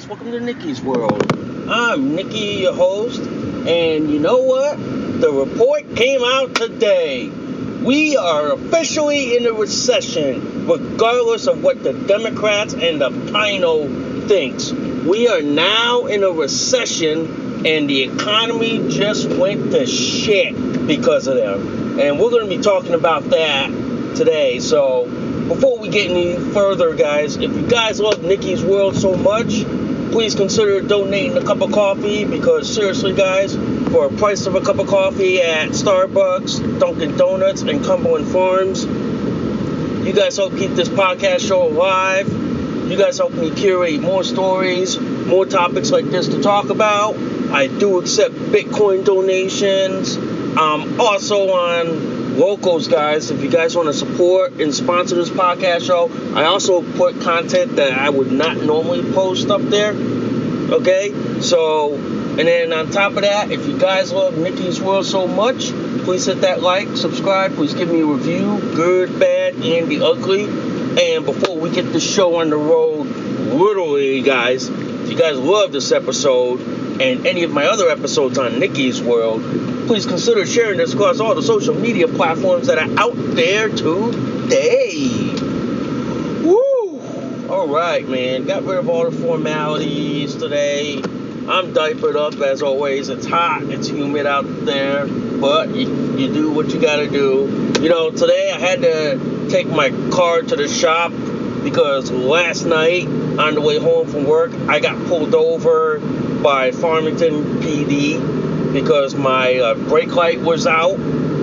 Guys, welcome to Nikki's World. I'm Nikki, your host, and you know what? The report came out today. We are officially in a recession, regardless of what the Democrats and the Pino thinks. We are now in a recession, and the economy just went to shit because of them. And we're going to be talking about that today. So, before we get any further, guys, if you guys love Nikki's World so much, please consider donating a cup of coffee because seriously, guys, for a price of a cup of coffee at Starbucks, Dunkin' Donuts, and Cumberland Farms, you guys help keep this podcast show alive. You guys help me curate more stories, more topics like this to talk about. I do accept Bitcoin donations. I'm also on locals, guys. If you guys want to support and sponsor this podcast show, I also put content that I would not normally post up there. Okay, so and then on top of that, if you guys love Nikki's World so much, please hit that like, subscribe, please give me a review, good, bad, and the ugly. And before we get the show on the road, literally, guys, if you guys love this episode and any of my other episodes on Nikki's World, please consider sharing this across all the social media platforms that are out there today. Woo! All right, man. Got rid of all the formalities today. I'm diapered up as always. It's hot, it's humid out there, but you, you do what you gotta do. You know, today I had to take my car to the shop because last night on the way home from work, I got pulled over by Farmington PD because my uh, brake light was out.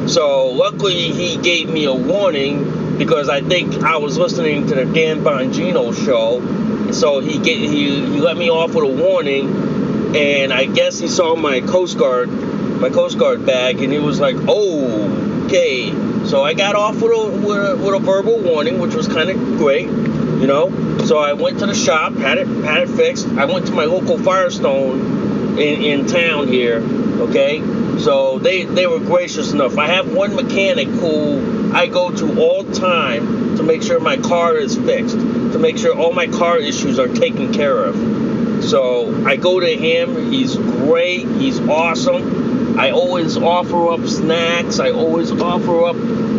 So luckily he gave me a warning because I think I was listening to the Dan Bongino show. So he get, he, he let me off with a warning, and I guess he saw my Coast Guard my Coast Guard bag, and he was like, "Oh, okay." So I got off with a, with a, with a verbal warning, which was kind of great, you know. So I went to the shop, had it had it fixed. I went to my local Firestone in, in town here, okay. So they they were gracious enough. I have one mechanic who I go to all time to make sure my car is fixed, to make sure all my car issues are taken care of. So I go to him. He's great. He's awesome. I always offer up snacks. I always offer up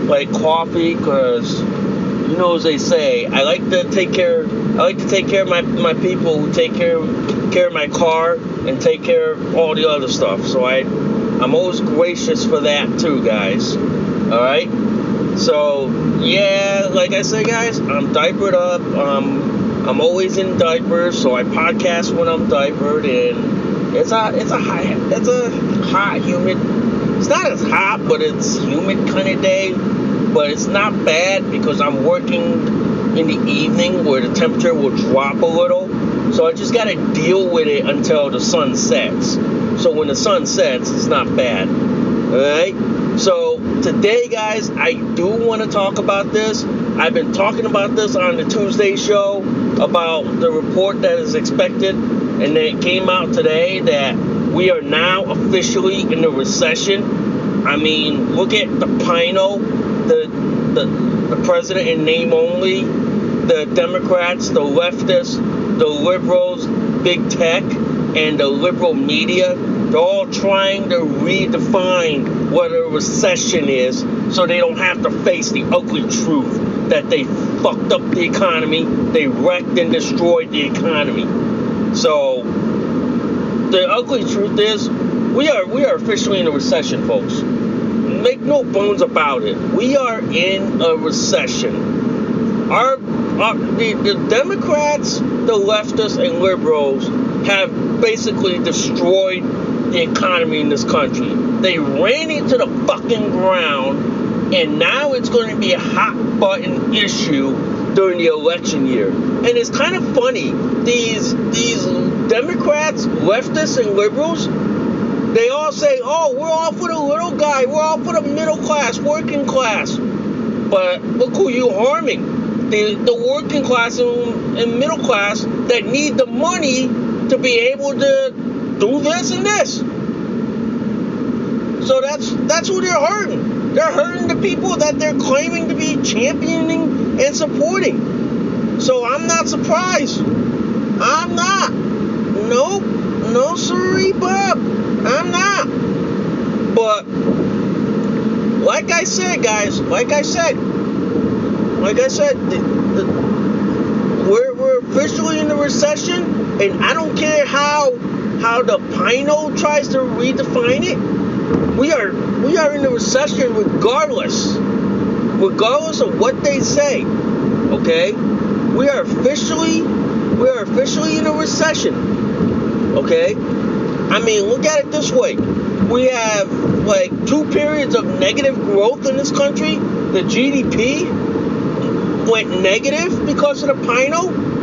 like coffee because you know as they say, I like to take care. I like to take care of my, my people who take care care of my car and take care of all the other stuff. So I I'm always gracious for that too, guys. All right. So yeah, like I said, guys, I'm diapered up. Um, I'm always in diapers, so I podcast when I'm diapered, and it's a it's a high it's a hot, humid. It's not as hot, but it's humid kind of day. But it's not bad because I'm working in the evening where the temperature will drop a little. So I just got to deal with it until the sun sets. So when the sun sets, it's not bad. Alright? So today, guys, I do want to talk about this. I've been talking about this on the Tuesday show about the report that is expected, and it came out today that we are now officially in a recession. I mean, look at the Pino, the the, the president in name only, the Democrats, the leftists, the liberals, big tech, and the liberal media. They're all trying to redefine what a recession is so they don't have to face the ugly truth that they fucked up the economy, they wrecked and destroyed the economy. So the ugly truth is we are we are officially in a recession, folks. Make no bones about it. We are in a recession. Our, our the, the Democrats, the leftists, and liberals have basically destroyed the economy in this country. They ran into the fucking ground, and now it's going to be a hot button issue during the election year. And it's kind of funny. These these Democrats, leftists, and liberals, they all say, "Oh, we're all for the little guy. We're all for the middle class, working class." But look who you're harming. The, the working class and, and middle class that need the money to be able to do this and this. So that's that's who they're hurting. They're hurting the people that they're claiming to be championing and supporting. So I'm not surprised. I'm not. Nope. No sorry, Bob. I'm not. But like I said, guys, like I said, like I said, the, the, we're, we're officially in the recession, and I don't care how how the Pino tries to redefine it. We are we are in a recession regardless. Regardless of what they say. Okay? We are officially we are officially in a recession. Okay? I mean, look at it this way. We have like two periods of negative growth in this country. The GDP went negative because of the Pino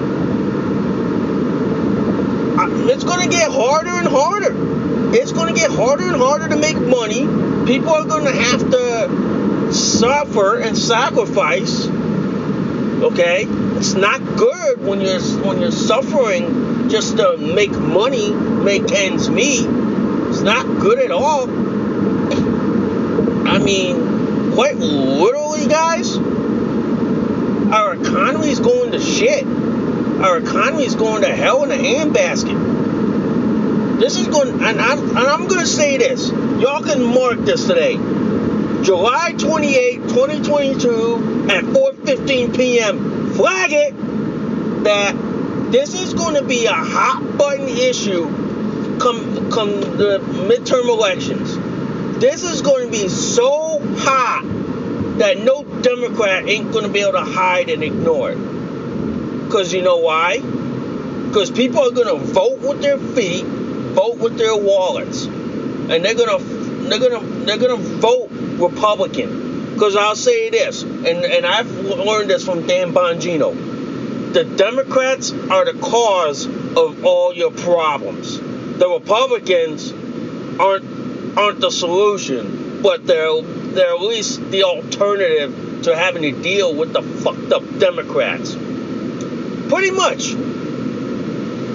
it's going to get harder and harder. It's going to get harder and harder to make money. People are going to have to suffer and sacrifice. Okay, it's not good when you're when you're suffering just to make money, make ends meet. It's not good at all. I mean, quite literally, guys, our economy is going to shit. Our economy is going to hell in a handbasket. This is going, and I'm, and I'm going to say this. Y'all can mark this today. July 28, 2022 at 4:15 p.m. Flag it that this is going to be a hot button issue come come the midterm elections. This is going to be so hot that no Democrat ain't going to be able to hide and ignore it. Because you know why? Because people are going to vote with their feet vote with their wallets, and they're gonna they're gonna they're gonna vote Republican. Because I'll say this, and and I've learned this from Dan Bongino. The Democrats are the cause of all your problems. The Republicans aren't aren't the solution, but they're they're at least the alternative to having to deal with the fucked up Democrats. Pretty much.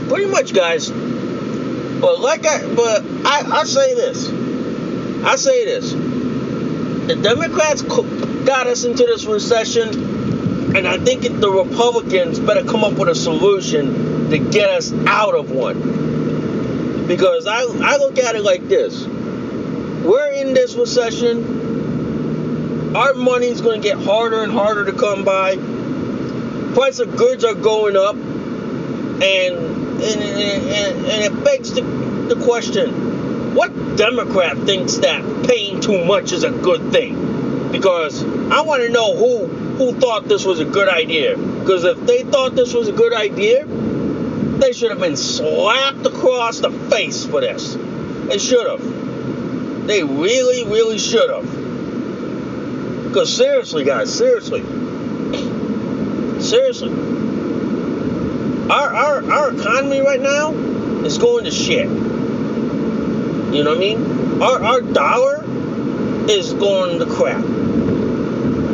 Pretty much, guys. But like I, but I, I say this. I say this. The Democrats got us into this recession, and I think the Republicans better come up with a solution to get us out of one. Because I, I look at it like this. We're in this recession. Our money is going to get harder and harder to come by. Price of goods are going up. And and, and, and it begs the, the question what Democrat thinks that paying too much is a good thing? Because I want to know who who thought this was a good idea. Because if they thought this was a good idea, they should have been slapped across the face for this. They should have. They really, really should have. Because seriously, guys, seriously. Seriously our, our, our economy right now is going to shit. You know what I mean? Our, our dollar is going to crap.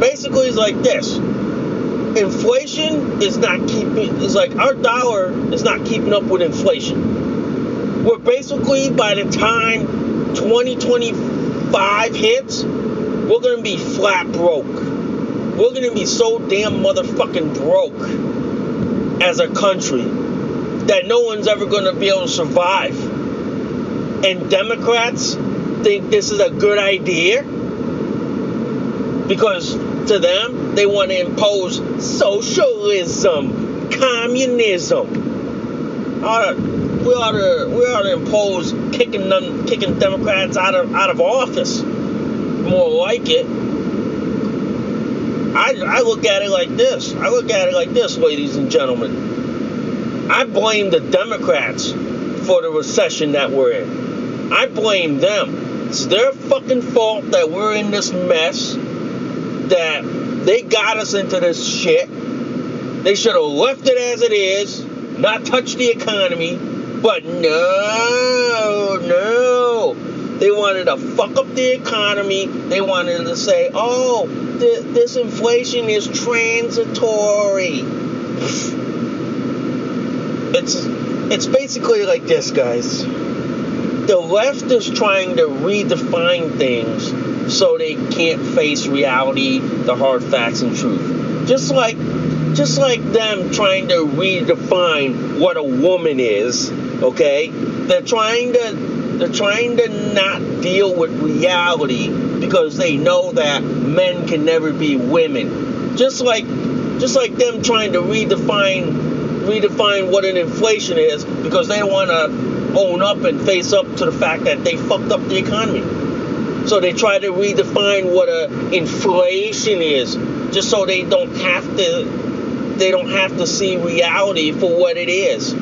Basically, it's like this. Inflation is not keeping. It's like our dollar is not keeping up with inflation. We're basically by the time 2025 hits, we're gonna be flat broke. We're gonna be so damn motherfucking broke as a country that no one's ever gonna be able to survive. And Democrats think this is a good idea because to them they want to impose socialism, communism. We ought to we ought to impose kicking them kicking Democrats out of out of office. More like it. I, I look at it like this. I look at it like this, ladies and gentlemen. I blame the Democrats for the recession that we're in. I blame them. It's their fucking fault that we're in this mess. That they got us into this shit. They should have left it as it is, not touched the economy. But no, no. They wanted to fuck up the economy. They wanted to say, oh, th- this inflation is transitory. It's it's basically like this, guys. The left is trying to redefine things so they can't face reality, the hard facts and truth. Just like just like them trying to redefine what a woman is, okay? They're trying to they're trying to not deal with reality because they know that men can never be women. Just like just like them trying to redefine redefine what an inflation is because they want to own up and face up to the fact that they fucked up the economy. So they try to redefine what a inflation is just so they don't have to they don't have to see reality for what it is.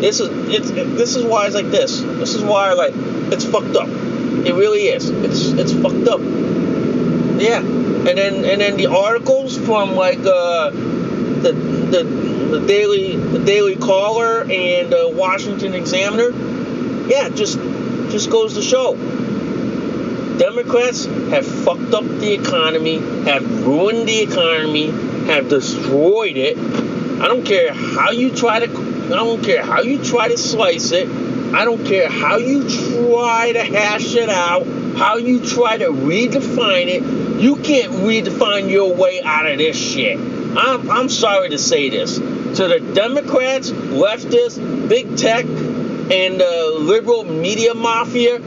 This is it's this is why it's like this. This is why like it's fucked up. It really is. It's it's fucked up. Yeah. And then and then the articles from like uh the the the daily the Daily Caller and uh, Washington Examiner. Yeah, just just goes to show. Democrats have fucked up the economy, have ruined the economy, have destroyed it. I don't care how you try to I don't care how you try to slice it. I don't care how you try to hash it out, how you try to redefine it. You can't redefine your way out of this shit. I'm, I'm sorry to say this. To the Democrats, leftists, big tech, and the liberal media mafia,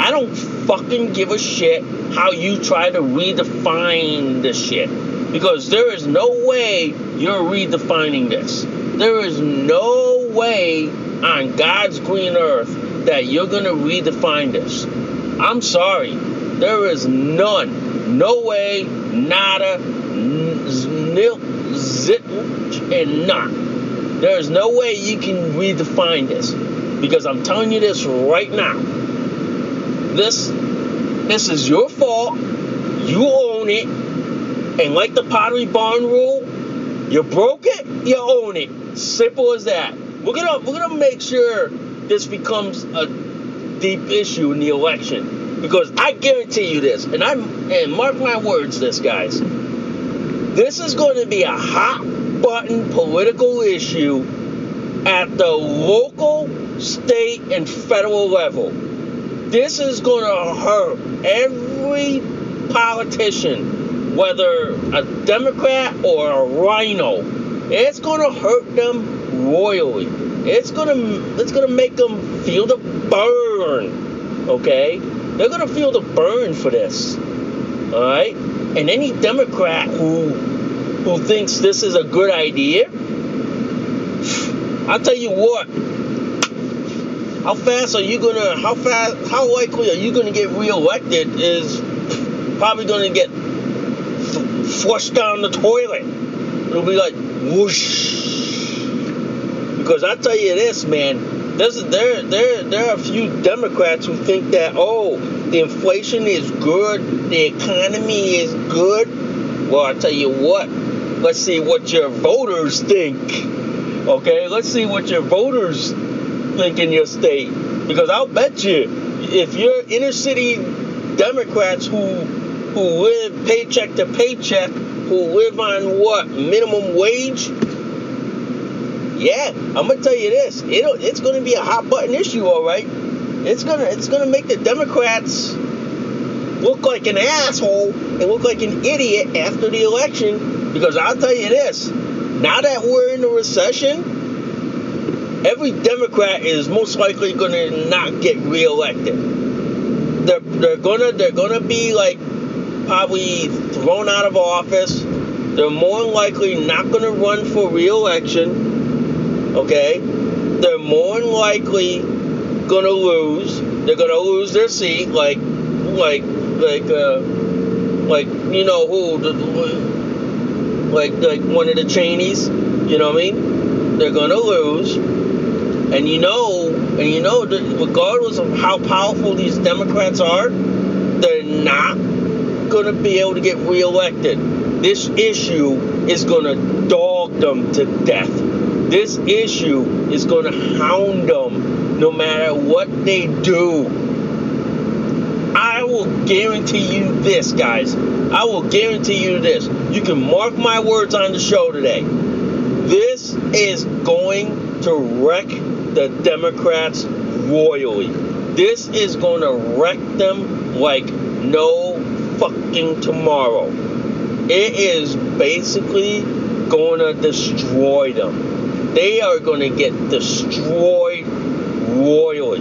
I don't fucking give a shit how you try to redefine this shit. Because there is no way you're redefining this. There is no way on God's green earth that you're going to redefine this. I'm sorry. There is none. No way, nada, nil, zit, and not. There is no way you can redefine this. Because I'm telling you this right now. This, this is your fault. You own it. And like the Pottery Barn rule, you broke it, you own it. Simple as that. We're gonna we're gonna make sure this becomes a deep issue in the election because I guarantee you this, and I'm and mark my words, this guys. This is going to be a hot button political issue at the local, state, and federal level. This is going to hurt every politician, whether a Democrat or a rhino. It's to hurt them royally. It's to it's to make them feel the burn. Okay? They're to feel the burn for this. All right? And any Democrat who who thinks this is a good idea, I'll tell you what. How fast are you gonna? How fast? How likely are you gonna get reelected? Is probably gonna get flushed down the toilet. It'll be like whoosh. Because I tell you this, man. There's there there there are a few Democrats who think that oh the inflation is good, the economy is good. Well, I tell you what. Let's see what your voters think. Okay, let's see what your voters think in your state. Because I'll bet you, if your inner city Democrats who who live paycheck to paycheck, who live on what minimum wage. Yeah, I'm gonna tell you this. It'll, it's gonna be a hot button issue, all right. It's gonna it's gonna make the Democrats look like an asshole and look like an idiot after the election. Because I'll tell you this: now that we're in a recession, every Democrat is most likely gonna not get reelected. They're they're gonna they're gonna be like probably thrown out of office. They're more likely not going to run for re-election. Okay, they're more likely going to lose. They're going to lose their seat, like, like, like, uh, like you know who, like, like one of the Cheneys. You know what I mean? They're going to lose, and you know, and you know regardless of how powerful these Democrats are, they're not going to be able to get reelected. This issue is going to dog them to death. This issue is going to hound them no matter what they do. I will guarantee you this, guys. I will guarantee you this. You can mark my words on the show today. This is going to wreck the Democrats royally. This is going to wreck them like no fucking tomorrow. It is basically to destroy them. They are to get destroyed royally.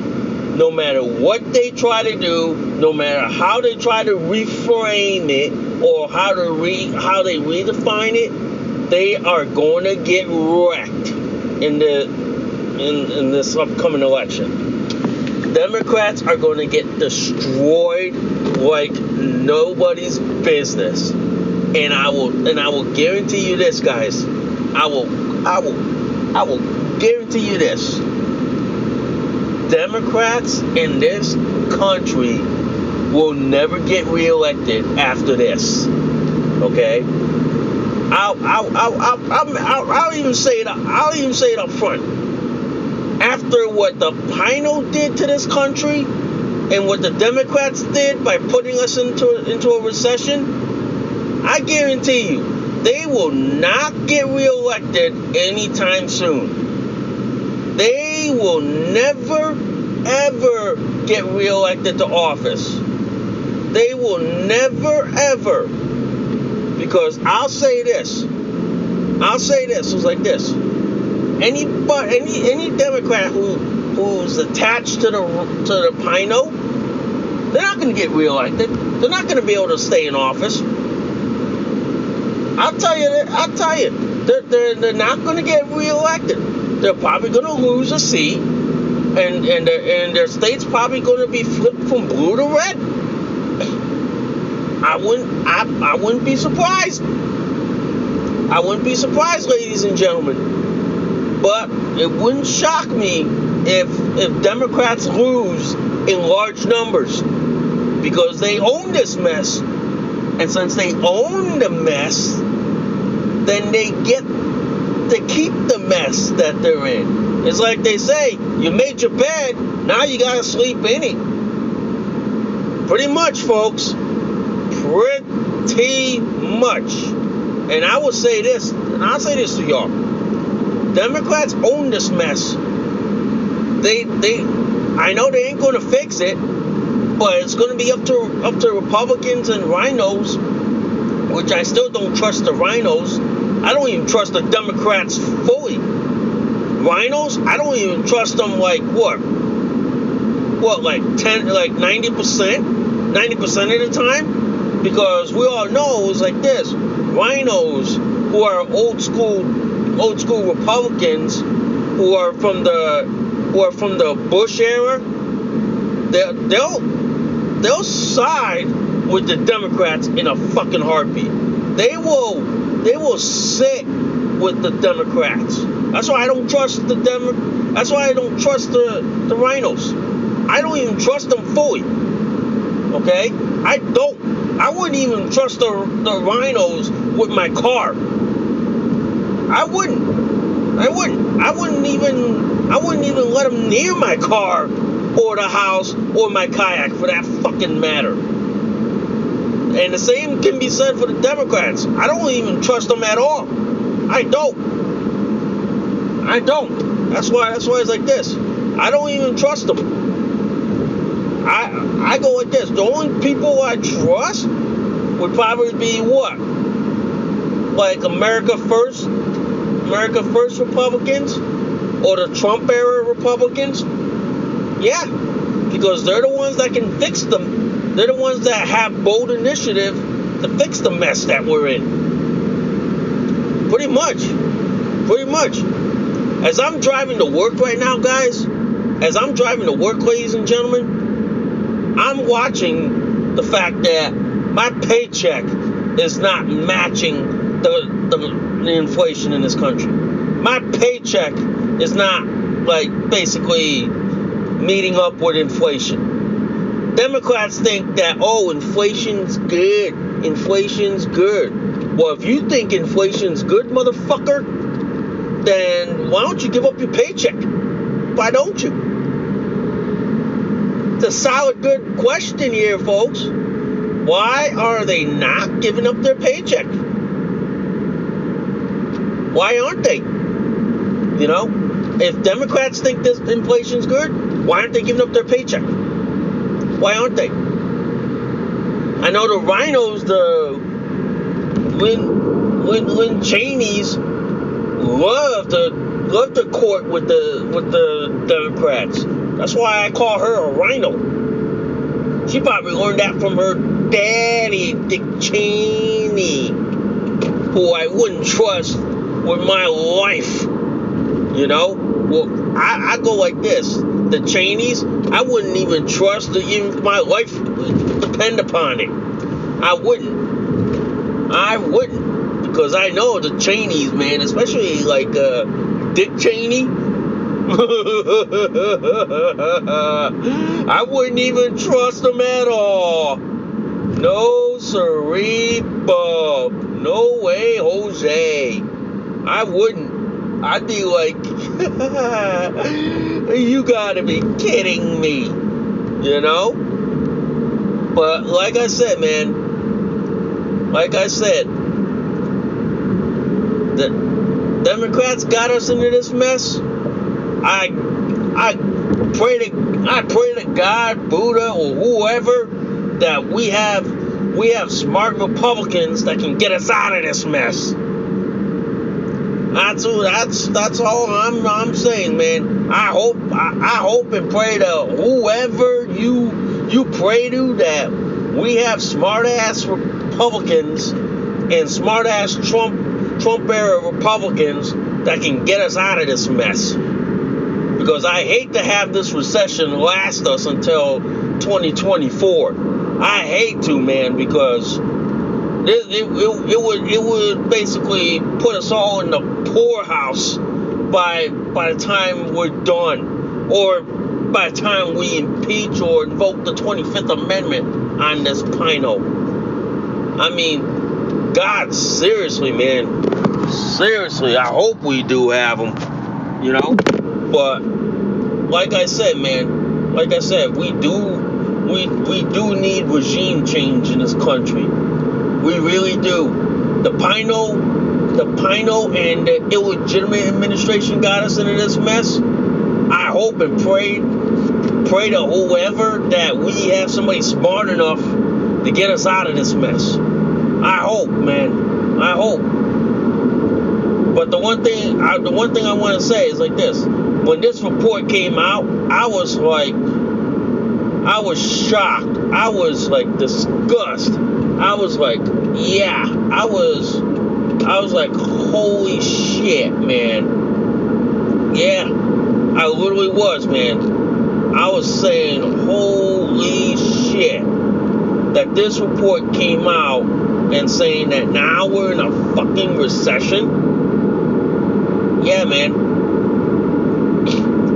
No matter what they try to do, no matter how they try to reframe it or how to re how they redefine it, they are to get wrecked in the in, in this upcoming election. Democrats are going to get destroyed like nobody's business. And I will and I will guarantee you this, guys. I will I will I will guarantee you this. Democrats in this country will never get reelected after this. Okay? I'll, I'll, I'll, I'll, I'll, even say it. I'll even say it up front. After what the Pino did to this country, and what the Democrats did by putting us into into a recession, I guarantee you, they will not get reelected anytime soon. They will never ever get reelected to office. They will never ever because I'll say this. I'll say this. It's like this. Any any any Democrat who who's attached to the to the Pino, they're not going to get reelected. They're not going to be able to stay in office. I'll tell you. I'll tell you. They're, they're, they're not going to get reelected. They're probably going to lose a seat, and and their, and their state's probably going to be flipped from blue to red. I wouldn't. I, I wouldn't be surprised. I wouldn't be surprised, ladies and gentlemen. But it wouldn't shock me if if Democrats lose in large numbers because they own this mess. And since they own the mess, then they get to keep the mess that they're in. It's like they say, you made your bed, now you gotta sleep in it. Pretty much, folks. Pretty much. And I will say this, and I'll say this to y'all. Democrats own this mess. They they I know they ain't gonna fix it, but it's gonna be up to up to Republicans and rhinos, which I still don't trust the rhinos. I don't even trust the Democrats fully. Rhinos, I don't even trust them like what? What like ten like ninety percent? Ninety percent of the time? Because we all know it's like this. Rhinos who are old school old school Republicans who are from the who are from the Bush era, they'll they'll, they'll side with the Democrats in a fucking heartbeat. They will they will sit with the Democrats. That's why I don't trust the Demo- That's why I don't trust the the rhinos. I don't even trust them fully. Okay, I don't. I wouldn't even trust the the rhinos with my car. I wouldn't. I wouldn't. I wouldn't even. I wouldn't even let them near my car or the house or my kayak for that fucking matter. And the same can be said for the Democrats. I don't even trust them at all. I don't. I don't. That's why. That's why it's like this. I don't even trust them. I I go like this. The only people I trust would probably be what? Like America First, America First Republicans, or the Trump era Republicans. Yeah, because they're the ones that can fix them. They're the ones that have bold initiative to fix the mess that we're in. Pretty much. Pretty much. As I'm driving to work right now, guys, as I'm driving to work, ladies and gentlemen, I'm watching the fact that my paycheck is not matching the, the, the inflation in this country. My paycheck is not like basically meeting up with inflation. Democrats think that oh inflation's good. Inflation's good. Well, if you think inflation's good, motherfucker, then why don't you give up your paycheck? Why don't you? It's a solid good question here, folks. Why are they not giving up their paycheck? Why aren't they? You know, if Democrats think this inflation's good, why aren't they giving up their paycheck? Why aren't they? I know the rhinos, the Lynn, Lynn, Lynn Cheney's love to love to court with the with the Democrats. That's why I call her a rhino. She probably learned that from her daddy, Dick Cheney, who I wouldn't trust with my life. You know? Well, I, I go like this. The Cheneys, I wouldn't even trust to even my life depend upon it. I wouldn't. I wouldn't. Because I know the Cheneys, man, especially like uh, Dick Cheney. I wouldn't even trust them at all. No, sirree, Bob. No way, Jose. I wouldn't. I'd be like, you gotta be kidding me. You know? But like I said, man, like I said, the Democrats got us into this mess. I I pray to I pray to God, Buddha, or whoever that we have we have smart Republicans that can get us out of this mess. That's that's that's all I'm I'm saying, man. I hope I, I hope and pray to whoever you you pray to that we have smart ass Republicans and smart ass Trump Trump era Republicans that can get us out of this mess. Because I hate to have this recession last us until 2024. I hate to, man, because it, it, it, would it would basically put us all in the poorhouse by by the time we're done, or by the time we impeach or invoke the 25th Amendment on this Pino. I mean, God, seriously, man, seriously, I hope we do have them, you know. But like I said, man, like I said, we do we we do need regime change in this country. We really do. The Pino, the Pino and the illegitimate administration got us into this mess. I hope and pray, pray to whoever that we have somebody smart enough to get us out of this mess. I hope, man. I hope. But the one thing, I, the one thing I want to say is like this: when this report came out, I was like, I was shocked. I was like disgusted. I was like, yeah. I was, I was like, holy shit, man. Yeah, I literally was, man. I was saying, holy shit, that this report came out and saying that now we're in a fucking recession. Yeah, man.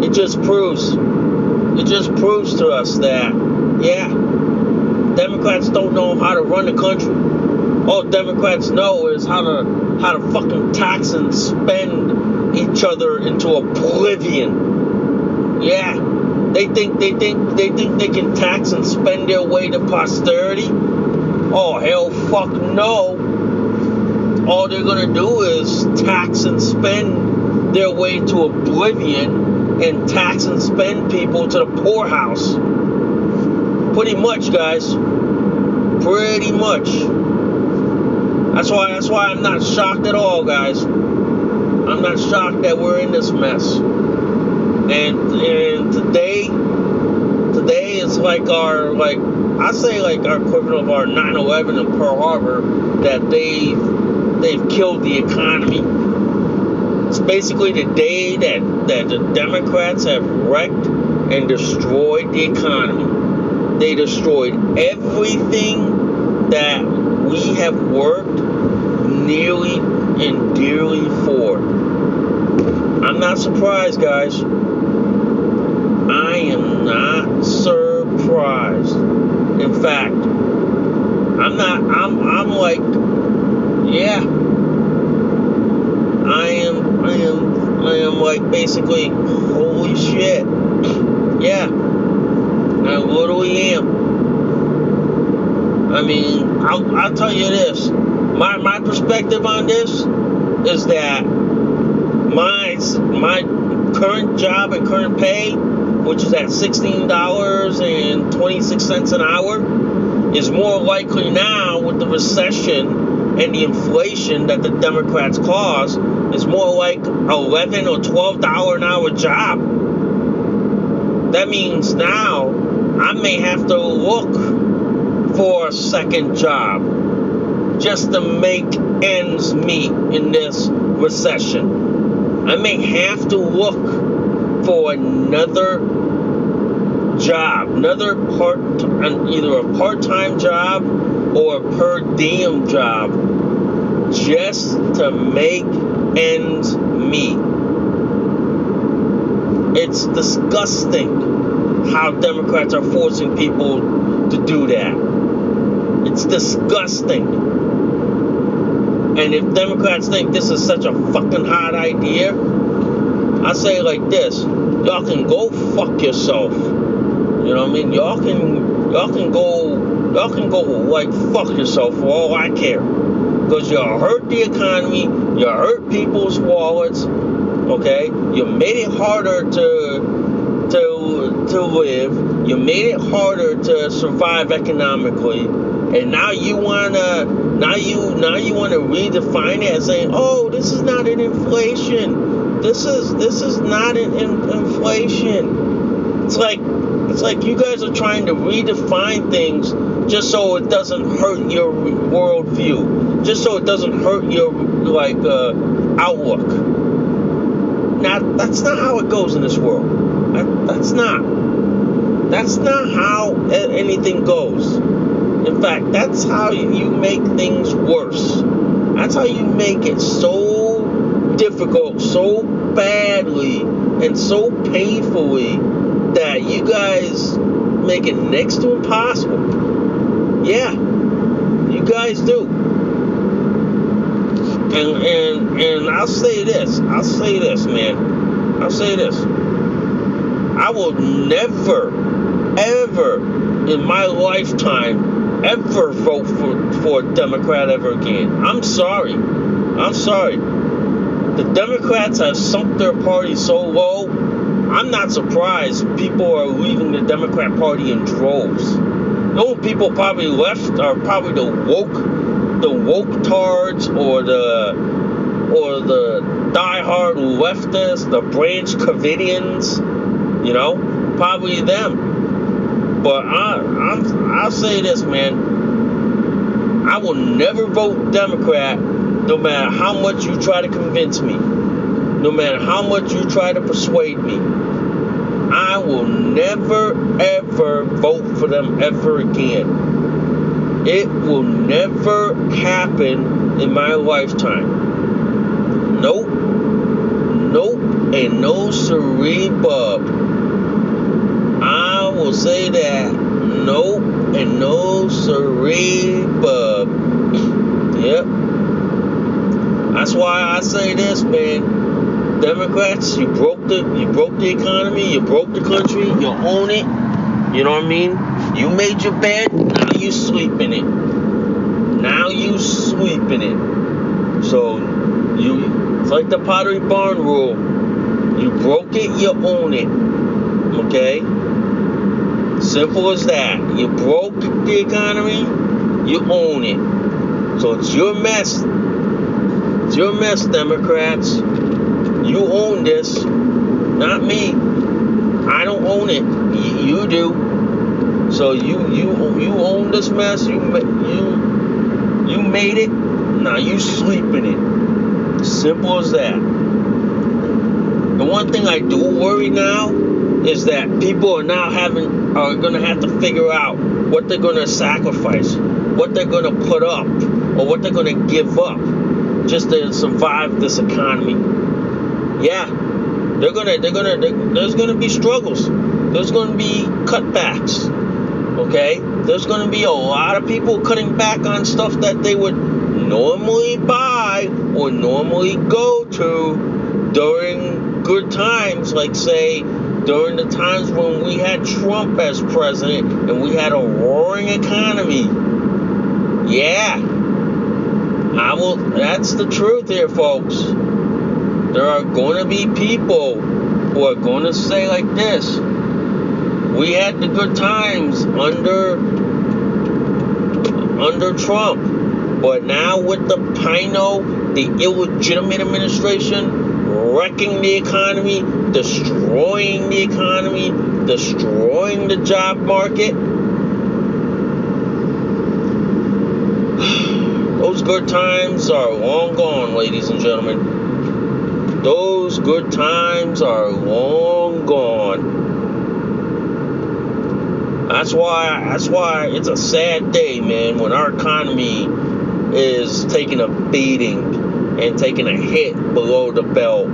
It just proves, it just proves to us that, yeah, Democrats don't know how to run the country. All Democrats know is how to how to fucking tax and spend each other into oblivion. Yeah. They think they think they think they can tax and spend their way to posterity. Oh, hell fuck no. All they're gonna do is tax and spend their way to oblivion and tax and spend people to the poorhouse. Pretty much, guys. Pretty much. That's why that's why I'm not shocked at all, guys. I'm not shocked that we're in this mess. And and today today is like our like I say like our equivalent of our 9/11 in Pearl Harbor that they they've killed the economy. It's basically the day that that the Democrats have wrecked and destroyed the economy. They destroyed everything that we have worked nearly and dearly for. I'm not surprised, guys. I am not surprised. In fact, I'm not. I'm. I'm like, yeah. I am. I am. I am like basically, holy shit. Yeah. I literally am. I mean, I'll, I'll tell you this. My my perspective on this is that my my current job and current pay which is at $16.26 an hour, is more likely now with the recession and the inflation that the Democrats caused, is more like 11 or $12 an hour job. That means now I may have to look for a second job just to make ends meet in this recession. I may have to look for another job, another part, either a part-time job or a per diem job, just to make ends meet. It's disgusting how Democrats are forcing people to do that. It's disgusting. And if Democrats think this is such a fucking hot idea, I say like this, y'all can go fuck yourself. You know what I mean? Y'all can y'all can go y'all can go like fuck yourself for all I care. Because you hurt the economy, you hurt people's wallets, okay? You made it harder to to to live. You made it harder to survive economically. And now you wanna now you now you wanna redefine it as saying, oh, this is not an inflation this is this is not an in, inflation. It's like it's like you guys are trying to redefine things just so it doesn't hurt your worldview, just so it doesn't hurt your like uh, outlook. Now that's not how it goes in this world. That, that's not. That's not how anything goes. In fact, that's how you make things worse. That's how you make it so difficult, so badly and so painfully that you guys make it next to impossible. Yeah, you guys do. And and and I'll say this. I'll say this, man. I'll say this. I will never, ever in my lifetime ever vote for, for a Democrat ever again. I'm sorry. I'm sorry the Democrats have sunk their party so low, I'm not surprised people are leaving the Democrat Party in droves. The only people probably left are probably the woke, the woke tards or the or the diehard leftists, the Branch Covidians, you know, probably them. But I, I'm, I'll say this, man. I will never vote Democrat no matter how much you try to convince me, no matter how much you try to persuade me, I will never ever vote for them ever again. It will never happen in my lifetime. Nope. Nope. And no siree bub. I will say that. Nope. And no siree bub. Yep. That's why I say this, man. Democrats, you broke the you broke the economy, you broke the country, you own it. You know what I mean? You made your bed, in it. now you sleeping it. So you it's like the Pottery Barn rule. You broke it, you own it. Okay? Simple as that. You broke the economy, you own it. So it's your mess. It's your mess, Democrats. You own this, not me. I don't own it. You do. So you you you own this mess. You you you made it. Now you sleep in it. Simple as that. The one thing I do worry now is that people are now having are to have to figure out what they're to sacrifice, what they're to put up, or what they're to give up just to survive this economy. Yeah, they're gonna they're gonna they're, there's gonna be struggles. There's gonna be cutbacks. Okay, there's gonna be a lot of people cutting back on stuff that they would normally buy or normally go to during good times, like say during the times when we had Trump as president and we had a roaring economy. Yeah. I will that's the truth here, folks. There are going to be people who are going to say like this. We had the good times under under Trump, but now with the Pino, the illegitimate administration wrecking the economy, destroying the economy, destroying the job market. Those good times are long gone, ladies and gentlemen. Those good times are long gone. That's why that's why it's a sad day, man, when our economy is taking a beating and taking a hit below the belt.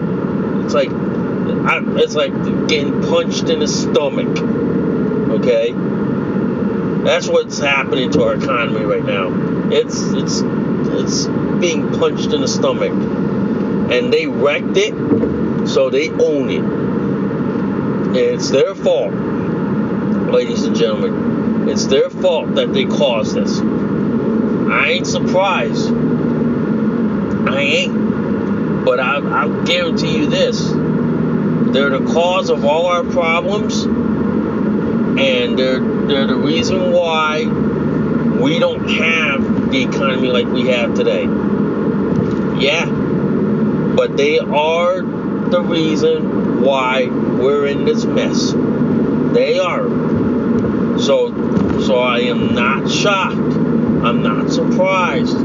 It's like it's like getting punched in the stomach. Okay? That's what's happening to our economy right now. It's it's it's being punched in the stomach. And they wrecked it, so they own it. And it's their fault, ladies and gentlemen. It's their fault that they caused this. I ain't surprised. I ain't. But I, I'll guarantee you this. They're the cause of all our problems. And they're, they're the reason why we don't have the economy like we have today. Yeah. But they are the reason why we're in this mess. They are. So so I am not shocked. I'm not surprised.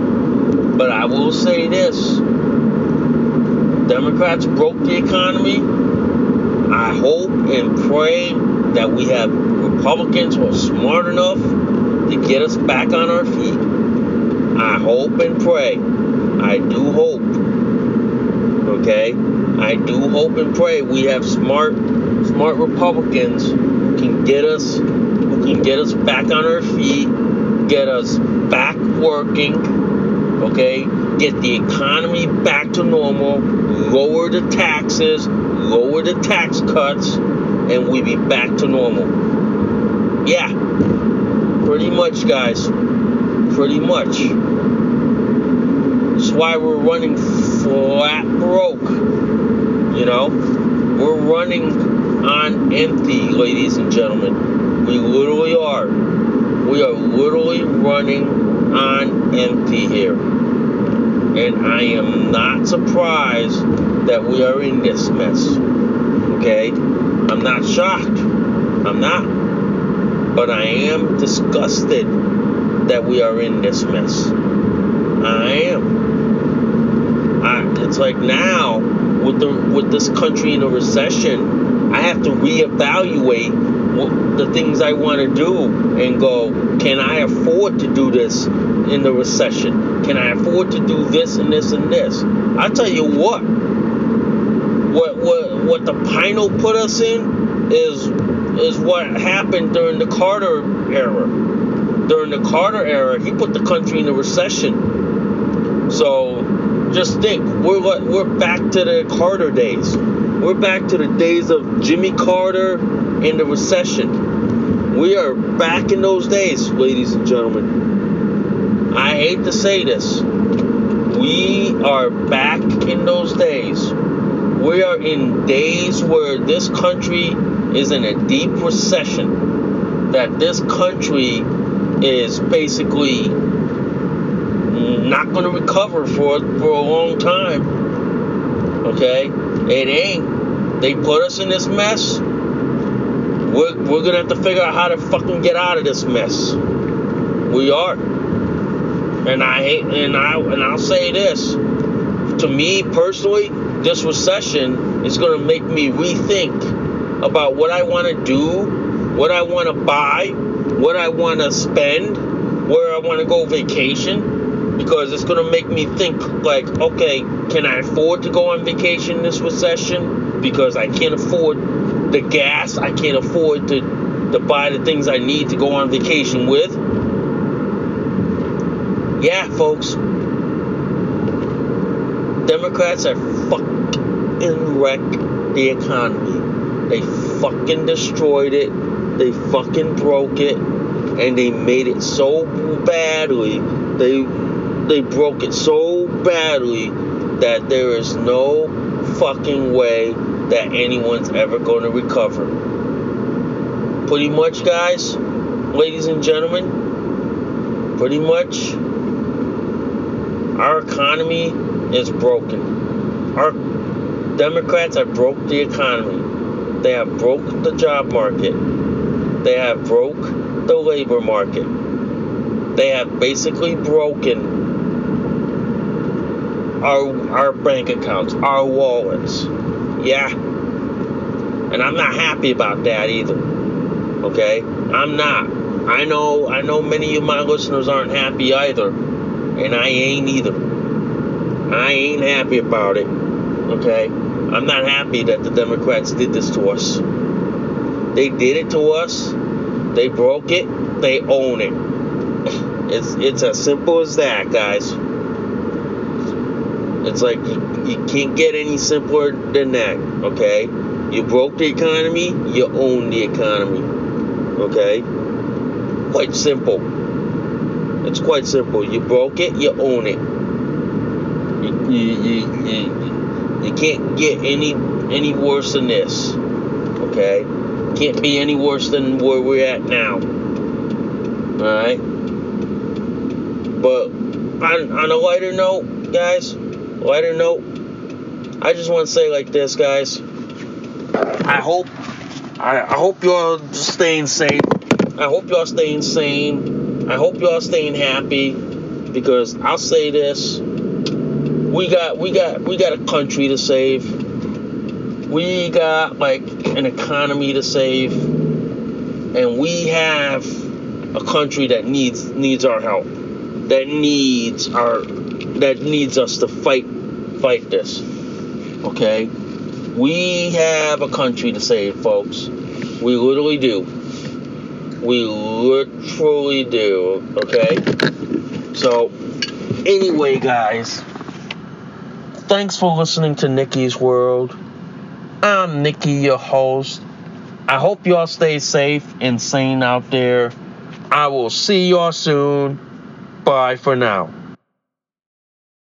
But I will say this. Democrats broke the economy. I hope and pray that we have Republicans who are smart enough to get us back on our feet. I hope and pray. I do hope. Okay? I do hope and pray we have smart smart Republicans can get us who can get us back on our feet, get us back working, okay? Get the economy back to normal, lower the taxes, lower the tax cuts, and we be back to normal. Yeah, pretty much, guys. Pretty much. That's why we're running flat broke. You know, we're running on empty, ladies and gentlemen. We literally are. We are literally running on empty here. And I am not surprised that we are in this mess. Okay? I'm not shocked. I'm not. But I am disgusted that we are in this mess. I am. I, it's like now with the with this country in a recession, I have to reevaluate what, the things I want to do and go, can I afford to do this in the recession? Can I afford to do this and this and this? I tell you what, what what what the Pino put us in is is what happened during the Carter era. During the Carter era, he put the country in a recession. So just think, we're we're back to the Carter days. We're back to the days of Jimmy Carter and the recession. We are back in those days, ladies and gentlemen. I hate to say this. We are back in those days. We are in days where this country is in a deep recession. That this country is basically not going to recover for for a long time. Okay, it ain't. They put us in this mess. We're, we're gonna have to figure out how to fucking get out of this mess. We are. And I hate and I and I'll say this. To me personally, this recession is gonna make me rethink about what I wanna do, what I wanna buy, what I wanna spend, where I wanna go vacation. Because it's gonna make me think like, okay, can I afford to go on vacation this recession? Because I can't afford the gas. I can't afford to, to buy the things I need to go on vacation with. Yeah, folks. Democrats have fucking wrecked the economy. They fucking destroyed it. They fucking broke it. And they made it so badly. They they broke it so badly that there is no fucking way that anyone's ever going to recover. Pretty much, guys, ladies and gentlemen, pretty much, our economy is broken. Our Democrats have broke the economy. They have broke the job market. They have broke the labor market. They have basically broken our our bank accounts, our wallets. Yeah. And I'm not happy about that either. Okay? I'm not. I know I know many of my listeners aren't happy either. And I ain't either. I ain't happy about it. Okay? I'm not happy that the Democrats did this to us. They did it to us. They broke it. They own it. It's it's as simple as that, guys. It's like you, can't get any simpler than that, okay? You broke the economy, you own the economy, okay? Quite simple. It's quite simple. You broke it, you own it. You, you, you, you, you can't get any any worse than this, okay? Can't be any worse than where we're at now. Alright? But on, on a lighter note, guys, lighter note, I just want to say like this, guys. I hope I, I hope y'all staying safe. I hope y'all staying sane. I hope y'all staying happy because I'll say this. We got we got we got a country to save. We got like an economy to save. And we have a country that needs needs our help. That needs our that needs us to fight fight this. Okay? We have a country to save, folks. We literally do. We literally do. Okay? So, anyway, guys, thanks for listening to Nikki's World. I'm Nikki, your host. I hope y'all stay safe and sane out there. I will see y'all soon. Bye for now.